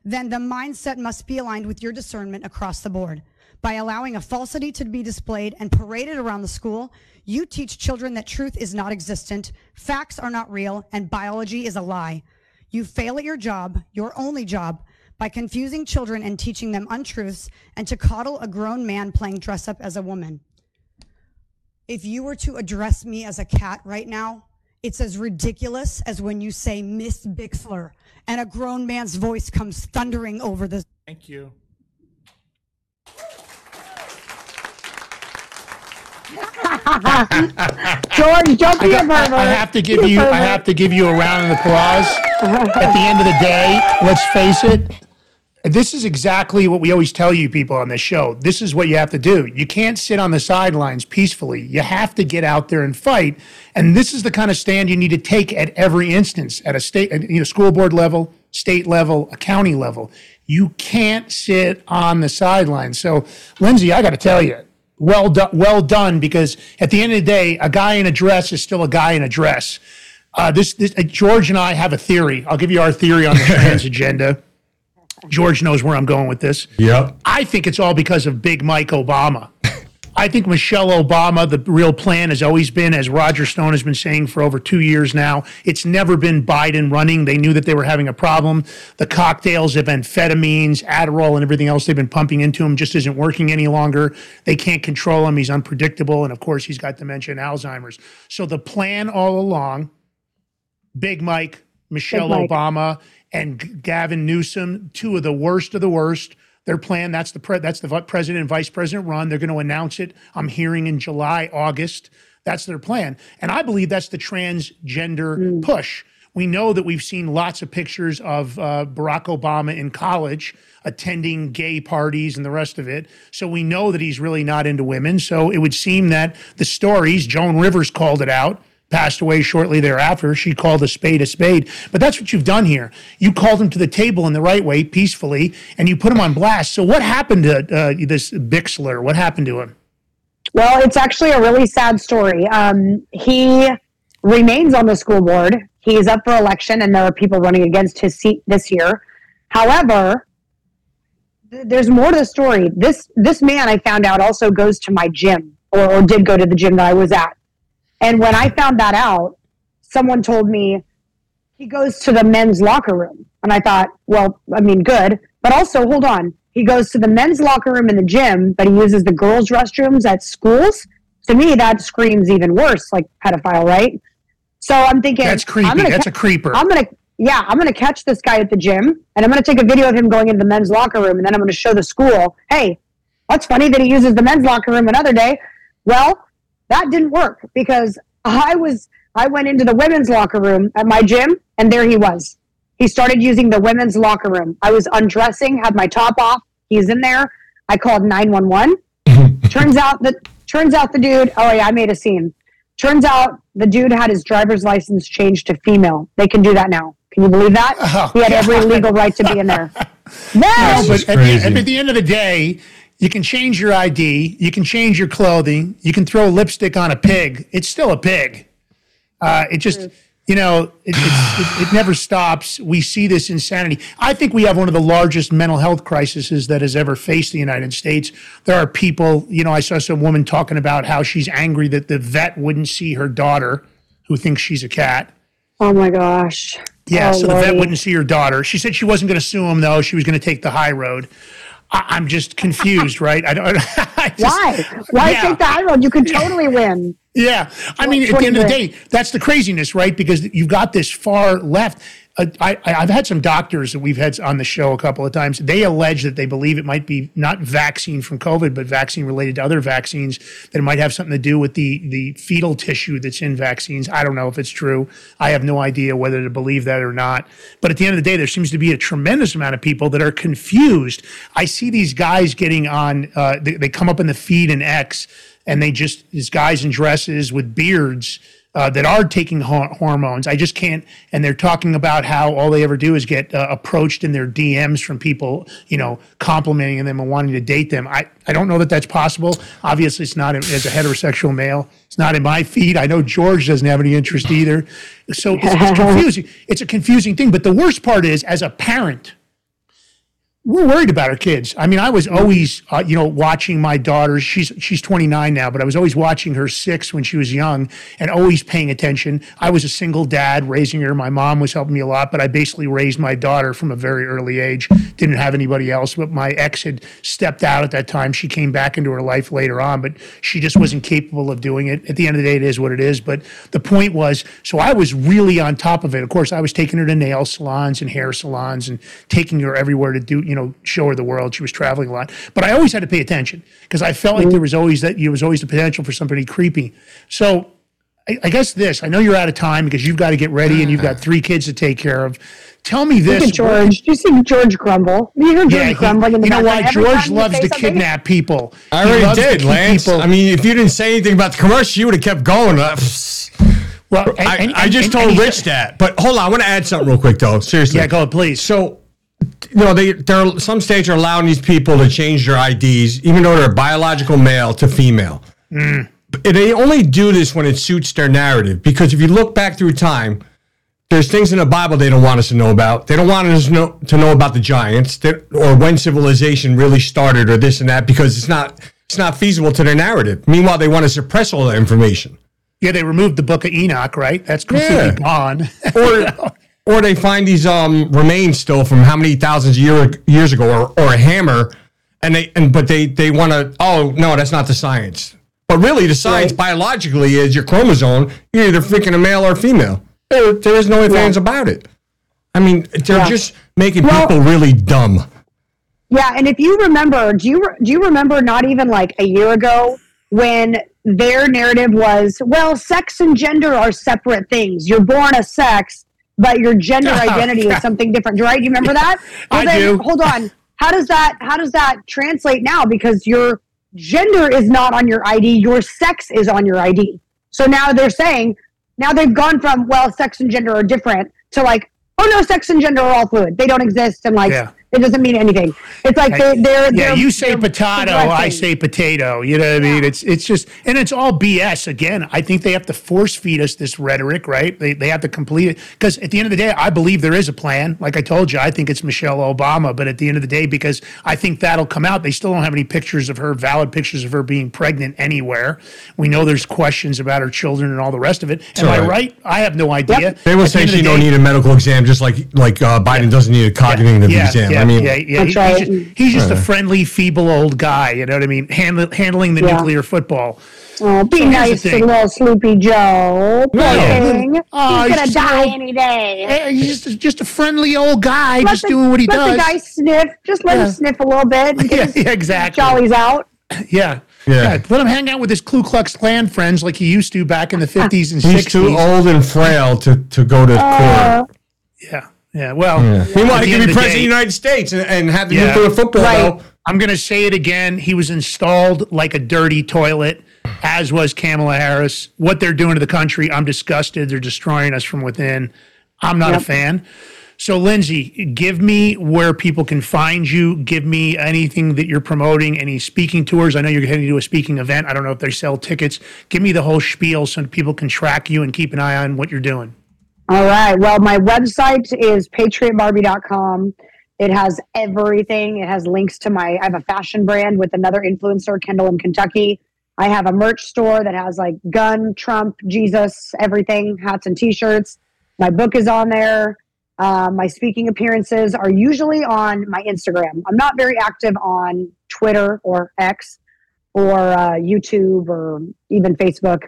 then the mindset must be aligned with your discernment across the board. By allowing a falsity to be displayed and paraded around the school, you teach children that truth is not existent, facts are not real, and biology is a lie. You fail at your job, your only job, by confusing children and teaching them untruths and to coddle a grown man playing dress up as a woman. If you were to address me as a cat right now, it's as ridiculous as when you say Miss Bixler and a grown man's voice comes thundering over the. Thank you. George, don't be a murderer. I have to give you. I have to give you a round of applause. At the end of the day, let's face it. This is exactly what we always tell you people on this show. This is what you have to do. You can't sit on the sidelines peacefully. You have to get out there and fight. And this is the kind of stand you need to take at every instance, at a state, you know, school board level, state level, a county level. You can't sit on the sidelines. So, Lindsey, I got to tell you, well done, well done. Because at the end of the day, a guy in a dress is still a guy in a dress. Uh, this, this uh, George and I have a theory. I'll give you our theory on the trans agenda. George knows where I'm going with this. Yep. I think it's all because of Big Mike Obama. I think Michelle Obama, the real plan has always been, as Roger Stone has been saying for over two years now, it's never been Biden running. They knew that they were having a problem. The cocktails of amphetamines, Adderall, and everything else they've been pumping into him just isn't working any longer. They can't control him. He's unpredictable. And of course, he's got dementia and Alzheimer's. So the plan all along, Big Mike, Michelle Big Mike. Obama, and Gavin Newsom, two of the worst of the worst. Their plan, that's the pre- that's the president and vice president run. They're going to announce it. I'm hearing in July, August. That's their plan. And I believe that's the transgender push. We know that we've seen lots of pictures of uh, Barack Obama in college attending gay parties and the rest of it. So we know that he's really not into women. So it would seem that the stories, Joan Rivers called it out, passed away shortly thereafter. She called a spade a spade. But that's what you've done here. You called him to the table in the right way, peacefully, and you put him on blast. So what happened to uh, this Bixler? What happened to him? Well, it's actually a really sad story. Um, he remains on the school board. He is up for election, and there are people running against his seat this year. However, th- there's more to the story. This this man I found out also goes to my gym, or, or did go to the gym that I was at. And when I found that out, someone told me he goes to the men's locker room, and I thought, well, I mean, good, but also hold on. He goes to the men's locker room in the gym, but he uses the girls' restrooms at schools. To me, that screams even worse, like pedophile, right? So I'm thinking That's I'm creepy. That's ca- a creeper. I'm gonna yeah, I'm gonna catch this guy at the gym and I'm gonna take a video of him going into the men's locker room and then I'm gonna show the school, hey, that's funny that he uses the men's locker room another day. Well, that didn't work because I was I went into the women's locker room at my gym and there he was. He started using the women's locker room. I was undressing, had my top off. He's in there. I called 911. turns out that turns out the dude, oh yeah, I made a scene. Turns out the dude had his driver's license changed to female. They can do that now. Can you believe that? Oh, he had every legal right to be in there. No, Then, but at the, at the end of the day, you can change your ID, you can change your clothing, you can throw lipstick on a pig. It's still a pig. Uh, it just, you know, it, it's, it, it never stops. We see this insanity. I think we have one of the largest mental health crises that has ever faced the United States. There are people, you know, I saw some woman talking about how she's angry that the vet wouldn't see her daughter. who thinks she's a cat. Oh my gosh. Yeah, Oh, so the vet wouldn't see her daughter. She said she wasn't going to sue him though. She was going to take the high road. I, I'm just confused, right? I don't. I just- Why? Why Yeah. take the high road? You could totally win. Yeah, I mean, at the end of the day, that's the craziness, right? Because you've got this far left. Uh, I, I've had some doctors that we've had on the show a couple of times. They allege that they believe it might be not vaccine from COVID, but vaccine related to other vaccines that it might have something to do with the the fetal tissue that's in vaccines. I don't know if it's true. I have no idea whether to believe that or not. But at the end of the day, there seems to be a tremendous amount of people that are confused. I see these guys getting on. Uh, they, they come up in the feed in X and they just these guys in dresses with beards uh, that are taking hor- hormones. I just can't. And they're talking about how all they ever do is get uh, approached in their DMs from people, you know, complimenting them and wanting to date them. I, I don't know that that's possible. Obviously, it's not as a heterosexual male. It's not in my feed. I know George doesn't have any interest either. So it's, it's confusing. It's a confusing thing. But the worst part is, as a parent, we're worried about our kids. I mean, I was always, uh, you know, watching my daughter. She's she's 29 now, but I was always watching her six when she was young, and always paying attention. I was a single dad raising her. My mom was helping me a lot, but I basically raised my daughter from a very early age. Didn't have anybody else. But my ex had stepped out at that time. She came back into her life later on, but she just wasn't capable of doing it. At the end of the day, it is what it is. But the point was, so I was really on top of it. Of course, I was taking her to nail salons and hair salons and taking her everywhere to do, you know, show her the world. She was traveling a lot, but I always had to pay attention because I felt like there was always that there was always the potential for somebody creepy. So I, I guess this. I know you're out of time because you've got to get ready and you've got three kids to take care of. Tell me Look this. at George. Do you see George grumble? You hear George Yeah, he- grumbling in the you know background why? George loves to something? kidnap people. I He already did, Lance. people- I mean, if you didn't say anything about the commercial, you would have kept going. Uh, well, and- I, and- I just and- told and Rich that. But hold on, I want to add something real quick, though. Seriously. Yeah, go ahead, please. So, you know, they there are some states are allowing these people to change their IDs, even though they're biological male to female. Mm. They only do this when it suits their narrative. Because if you look back through time, there's things in the Bible they don't want us to know about. They don't want us to know, to know about the giants that, or when civilization really started or this and that because it's not it's not feasible to their narrative. Meanwhile, they want to suppress all that information. Yeah, they removed the Book of Enoch, right? That's completely Yeah. gone. or or they find these um remains still from how many thousands of year, years ago or, or a hammer and they and but they they want to oh no that's not the science. But really the science biologically is your chromosome you're either freaking a male or a female. There, there is no ifs ands about it. I mean they're Yeah. just making Well- people really dumb. Yeah, and if you remember, do you do you remember not even like a year ago when their narrative was, well, sex and gender are separate things. You're born a sex, but your gender identity is something different, right? You remember that? I then, do. Hold on. How does that how does that translate now? Because your gender is not on your ID, your sex is on your ID. So now they're saying now they've gone from well, sex and gender are different to like, oh no, sex and gender are all fluid. They don't exist and like Yeah. It doesn't mean anything. It's like they, they're Yeah, they're- you say they're potato, I say potato. You know what I mean? It's it's just and it's all BS. Again, I think they have to force feed us this rhetoric, right? They they have to complete it because at the end of the day, I believe there is a plan. Like I told you, I think it's Michelle Obama. But at the end of the day, because I think that'll come out, they still don't have any pictures of her, valid pictures of her being pregnant anywhere. We know there's questions about her children and all the rest of it. Am all I right. right? I have no idea. they will At say end of she the don't day- need a medical exam just like like uh, biden doesn't need a cognitive yeah, exam Yeah, i mean yeah, yeah. He- He's just, he's just a friendly, feeble old guy. You know what I mean? Handle, handling the Yeah. nuclear football. Oh, be So nice to little Sleepy Joe. Poor Yeah. Oh, he's he's gonna just die a- any day. He's just, just a friendly old guy, Let just the- doing what he let does. the guy sniff. Just let Yeah. him sniff a little bit. yeah, yeah, exactly. Jollies out. Yeah. Yeah. Let him hang out with his Ku Klux Klan friends like he used to back in the 50s and sixties. he's 60s. too old and frail to, to go to Uh, court Yeah. Yeah. Well, meanwhile he the can end be president of the united states and, and have the Yeah. nuclear football Right. I'm going to say it again. He was installed like a dirty toilet, as was Kamala Harris. What they're doing to the country, I'm disgusted. They're destroying us from within. I'm not a fan. So, Lindsey, give me where people can find you. Give me anything that you're promoting, any speaking tours. I know you're heading to a speaking event. I don't know if they sell tickets. Give me the whole spiel so people can track you and keep an eye on what you're doing. All right. Well, my website is patriotbarbie.com. It has everything. It has links to my, I have a fashion brand with another influencer, Kendall in Kentucky. I have a merch store that has like gun, Trump, Jesus, everything, hats and t-shirts. My book is on there. Uh, my speaking appearances are usually on my Instagram. I'm not very active on Twitter or X or uh, YouTube or even Facebook.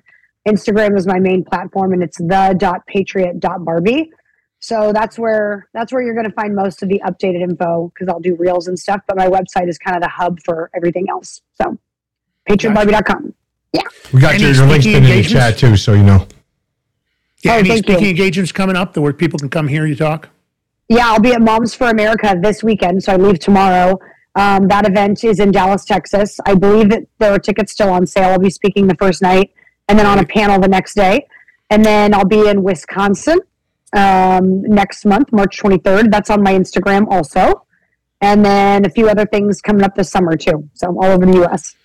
Instagram is my main platform, and it's the.patriot.barbie. So that's where that's where you're going to find most of the updated info because I'll do reels and stuff. But my website is kind of the hub for everything else. So patriotbarbie.com. Yeah. We got Any your, your links in the chat too, so you know. Yeah, Oh, any thank speaking you. engagements coming up that where people can come hear you talk? Yeah, I'll be at Moms for America this weekend, so I leave tomorrow. Um, that event is in Dallas, Texas. I believe that there are tickets still on sale. I'll be speaking the first night, and then on a panel the next day, and then I'll be in Wisconsin um, next month, March 23rd. That's on my Instagram also, and then a few other things coming up this summer too. So all over the U.S.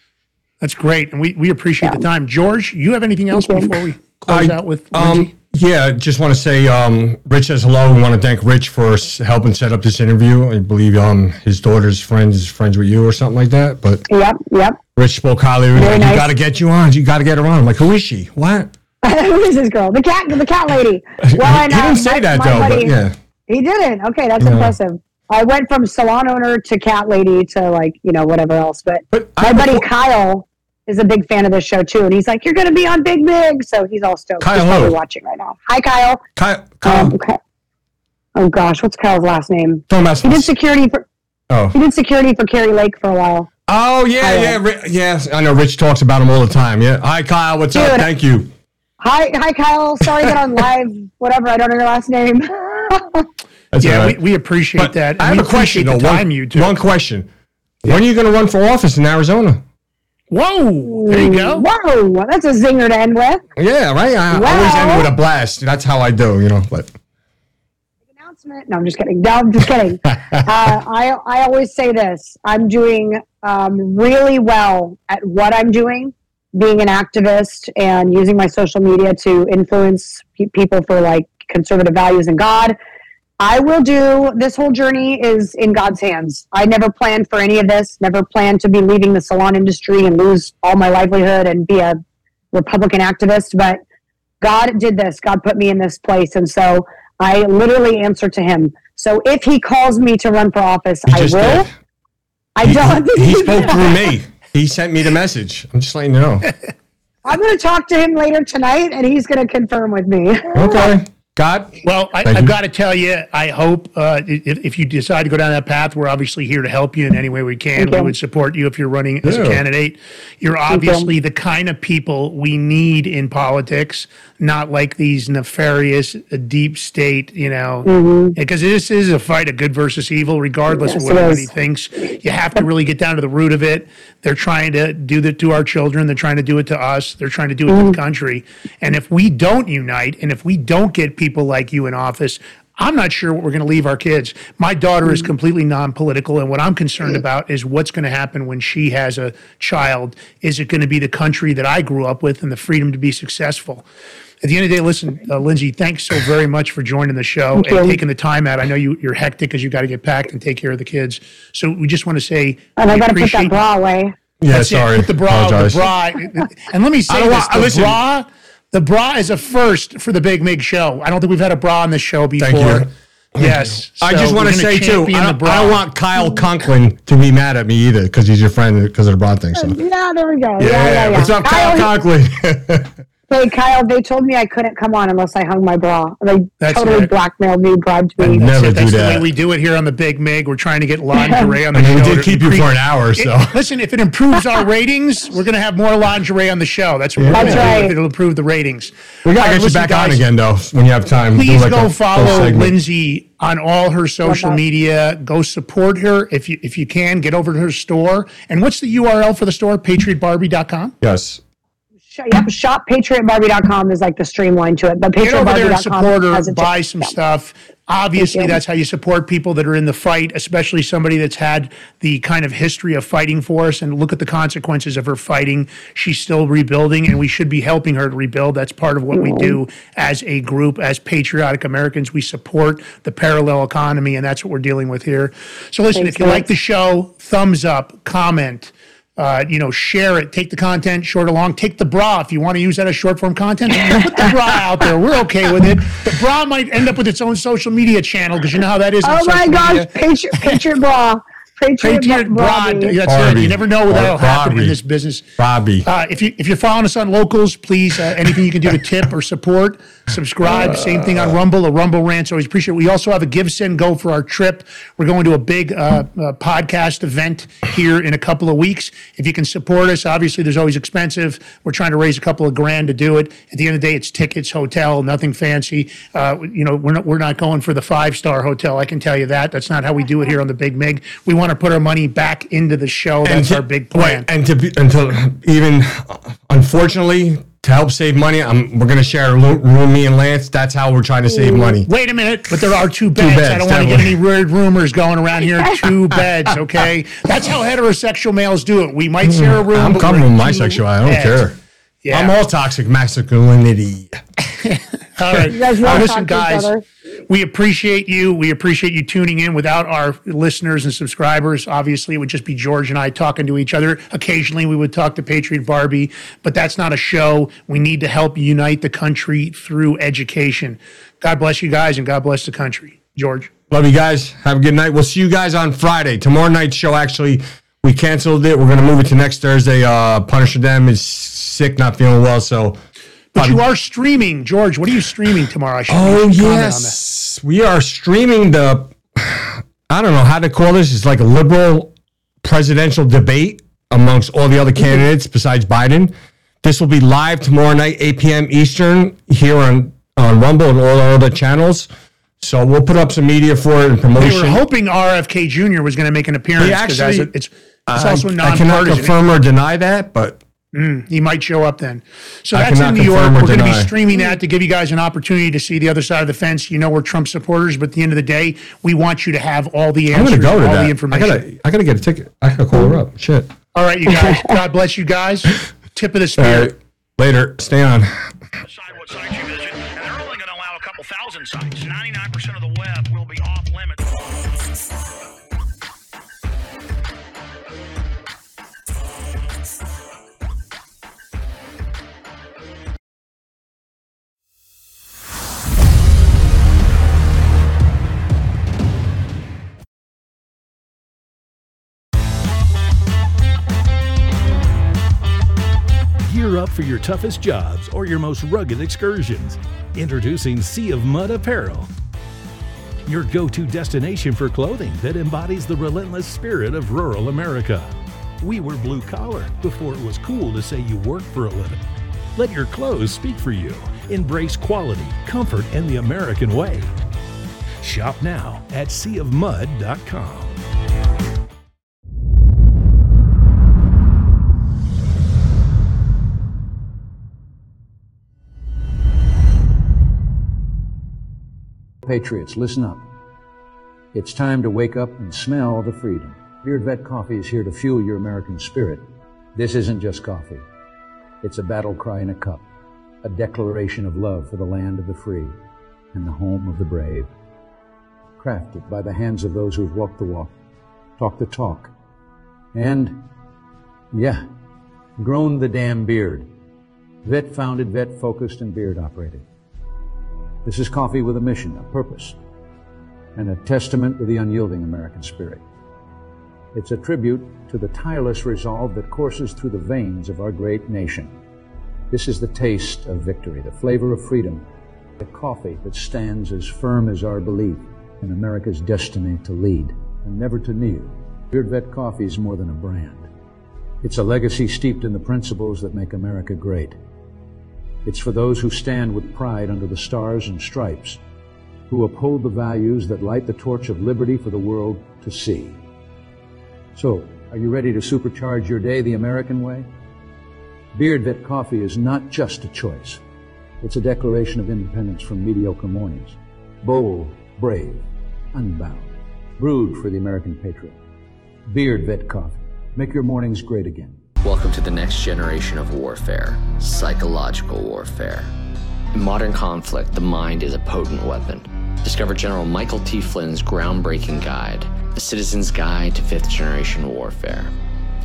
That's great, and we, we appreciate the time. George, you have anything else before we close I- out with Um, Lindsey? Yeah, just want to say, um, Rich says hello. We want to thank Rich for helping set up this interview. I believe um, his daughter's friend is friends with you or something like that. But Yep, yep. Rich spoke highly. of you. Very You got to get you on. You got to get her on. I'm like, who is she? What? Who is this girl? The cat, the cat lady. he Well, and, didn't uh, say my- that my though. buddy- but yeah, He didn't. Okay, that's Yeah. impressive. I went from salon owner to cat lady to like you know whatever else. But, But my I- buddy Kyle is a big fan of this show too, and he's like, "You're going to be on Big Mig," so he's all stoked. Kyle he's probably watching right now. Hi, Kyle. Kyle, Kyle Um, okay. Oh gosh, what's Kyle's last name? talking about He did security for oh. he did security for Kari Lake for a while. Oh yeah, Kyle. yeah, Ri- yes. I know Rich talks about him all the time. Yeah. Hi, Kyle. What's up? Thank you. Hi, hi, Kyle. Sorry that I'm live. Whatever. I don't know your last name. That's Yeah, all we, we appreciate But that. I have we a question appreciate though. Time One, you took. one question. When are you going to run for office in Arizona? Whoa, there you go. Whoa, that's a zinger to end with. Yeah, right. I Wow. always end with a blast. That's how I do, you know. But announcement. No, I'm just kidding. No, I'm just kidding. uh, I I always say this. I'm doing um, really well at what I'm doing, being an activist and using my social media to influence pe- people for like conservative values and God. I will do this whole journey is in God's hands. I never planned for any of this. Never planned to be leaving the salon industry and lose all my livelihood and be a Republican activist, but God did this. God put me in this place. And so I literally answer to him. So if he calls me to run for office, he I will. did. I He, don't he spoke through me. He sent me the message. I'm just letting you know. I'm going to talk to him later tonight and he's going to confirm with me. Okay. God. Well, I, I've got to tell you, I hope uh, if, if you decide to go down that path, we're obviously here to help you in any way we can. Thank We would support you if you're running as a candidate. You're obviously the kind of people we need in politics, not like these nefarious uh, deep state, you know, because this is a fight of good versus evil, regardless Mm-hmm. Yes, of what anybody thinks. You have to really get down to the root of it. They're trying to do that to our children. They're trying to do it to us. They're trying to do it Mm-hmm. to the country. And if we don't unite, and if we don't get people like you in office, I'm not sure what we're going to leave our kids. My daughter Mm-hmm. is completely non-political, and what I'm concerned about is what's going to happen when she has a child. Is it going to be the country that I grew up with and the freedom to be successful? At the end of the day, listen, uh, Lindsey, thanks so very much for joining the show Thank and taking the time out. I know you, you're hectic because you got to get packed and take care of the kids. So we just want to say, And I got to put that bra away. Yeah, that's it. sorry. Put the bra, Apologize. the bra, and let me say I don't this: want- the listen. bra, the bra is a first for the Big Mig show. I don't think we've had a bra on this show before. Thank you. Yes, I just want to gonna say too, I don't. I don't want Kyle Conklin to be mad at me either because he's your friend because of the broad thing. So Yeah, there we go. yeah, Yeah, yeah, yeah. what's up, Kyle, Conklin? Hey, Kyle, they told me I couldn't come on unless I hung my bra. They That's totally right. blackmailed me, bribed me. I That's, never. That's do the that. way we do it here on the Big Mig. We're trying to get lingerie on the I mean, we did keep you for an hour, so It- listen, if it improves our ratings, we're going to have more lingerie on the show. That's what we're That's going do. right. It'll improve the ratings. we All gotta get you listen, back on again though when you have time. Please like go full follow segment. Lindsey on all her social that. media. Go support her if you if you can. Get over to her store. And what's the URL for the store? PatriotBarbie.com. Yes. Yep, shoppatriotbarbie.com is like the streamline to it. But Get over there and patriotbarbie.com support her. a Buy some Yeah. stuff. Obviously, that's how you support people that are in the fight, especially somebody that's had the kind of history of fighting for us. And look at the consequences of her fighting. She's still rebuilding, and we should be helping her to rebuild. That's part of what we do mm-hmm. as a group, as patriotic Americans. We support the parallel economy, and that's what we're dealing with here. So, listen, Thanks, if you like the show, thumbs up, comment. Uh, you know, share it. Take the content short or long. Take the bra if you want to use that as short form content. Put the bra out there. We're okay with it. The bra might end up with its own social media channel because you know how that is. on Oh my gosh, media. Patriot, Patriot Bra. Patriot, Patriot Bra. Broad. baby. That's it. You never know that'll happen in this business. Bobby. Uh, if you if you're following us on locals, please uh, anything you can do to tip or support, subscribe. Same thing on Rumble. A Rumble rants always appreciate. it. We also have a GiveSendGo for our trip. We're going to a big uh, uh, podcast event here in a couple of weeks. If you can support us, obviously there's always expensive. We're trying to raise a couple of grand to do it. At the end of the day, it's tickets, hotel, nothing fancy. Uh, you know, we're not we're not going for the five star hotel. I can tell you that. That's not how we do it here on the Big Mig. We want to put our money back into the show. That's to- our big plan. Right, and to be, to even, uh, unfortunately, to help save money, I'm, we're going to share a lo- room, me and Lance. That's how we're trying to save money. Wait a minute, but there are two beds. beds, I don't want to get any weird rumors going around here. Two beds, okay? That's how heterosexual males do it. We might share a hmm, room. I'm but comfortable with my sexuality. I don't beds. care. Yeah. I'm all toxic masculinity. All right. You guys Now, uh, listen, talk each guys. We appreciate you. We appreciate you tuning in. Without our listeners and subscribers, obviously, it would just be George and I talking to each other. Occasionally, we would talk to Patriot Barbie, but that's not a show. We need to help unite the country through education. God bless you guys, and God bless the country. George. Love you guys. Have a good night. We'll see you guys on Friday. Tomorrow night's show, actually, we canceled it. We're going to move it to next Thursday. Uh, Punisher Dem is sick, not feeling well. So, But you are streaming, George. What are you streaming tomorrow? I should, oh, should on yes. We are streaming the, I don't know how to call this. It's like a liberal presidential debate amongst all the other candidates besides Biden. This will be live tomorrow night, 8 p.m. Eastern, here on, on Rumble and all our other channels. So we'll put up some media for it and promotion. We were hoping RFK Jr. was going to make an appearance because it's it's uh, also I, I nonpartisan. cannot confirm or deny that, but Mm, he might show up then. So I that's in New York. We're going to be streaming that to give you guys an opportunity to see the other side of the fence. You know we're Trump supporters, but at the end of the day, we want you to have all the I'm answers, gonna go to all that. the I information. gotta, I gotta get a ticket. I gotta call her up. Shit. all right, you guys. God bless you guys. Tip of the All spear. right. Later. Stay on. decide what sites you visit, and they're only going to allow a couple thousand sites. 99% of the web will be off limits. Up for your toughest jobs or your most rugged excursions. Introducing Sea of Mud Apparel, your go to destination for clothing that embodies the relentless spirit of rural America. We were blue collar before it was cool to say you work for a living. Let your clothes speak for you. Embrace quality, comfort, and the American way. Shop now at seaofmud.com. Patriots, listen up. It's time to wake up and smell the freedom. Beard Vet Coffee is here to fuel your American spirit. This isn't just coffee. It's a battle cry in a cup, a declaration of love for the land of the free and the home of the brave. Crafted by the hands of those who've walked the walk, talked the talk, and, yeah, grown the damn beard. Vet founded, vet focused, and beard operated. This is coffee with a mission, a purpose, and a testament to the unyielding American spirit. It's a tribute to the tireless resolve that courses through the veins of our great nation. This is the taste of victory, the flavor of freedom, the coffee that stands as firm as our belief in America's destiny to lead and never to kneel. Beard Vet Coffee is more than a brand. It's a legacy steeped in the principles that make America great. It's for those who stand with pride under the stars and stripes, who uphold the values that light the torch of liberty for the world to see. So, are you ready to supercharge your day the American way? Beard Vet Coffee is not just a choice. It's a declaration of independence from mediocre mornings. Bold, brave, unbound. Brewed for the American patriot. Beard Vet Coffee. Make your mornings great again. Welcome to the next generation of warfare psychological warfare. In modern conflict, the mind is a potent weapon. Discover General Michael T. Flynn's groundbreaking guide, The Citizen's Guide to Fifth Generation Warfare.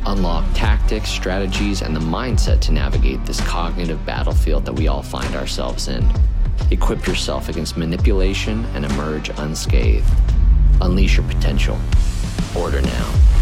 Unlock tactics, strategies, and the mindset to navigate this cognitive battlefield that we all find ourselves in. Equip yourself against manipulation and emerge unscathed. Unleash your potential. Order now.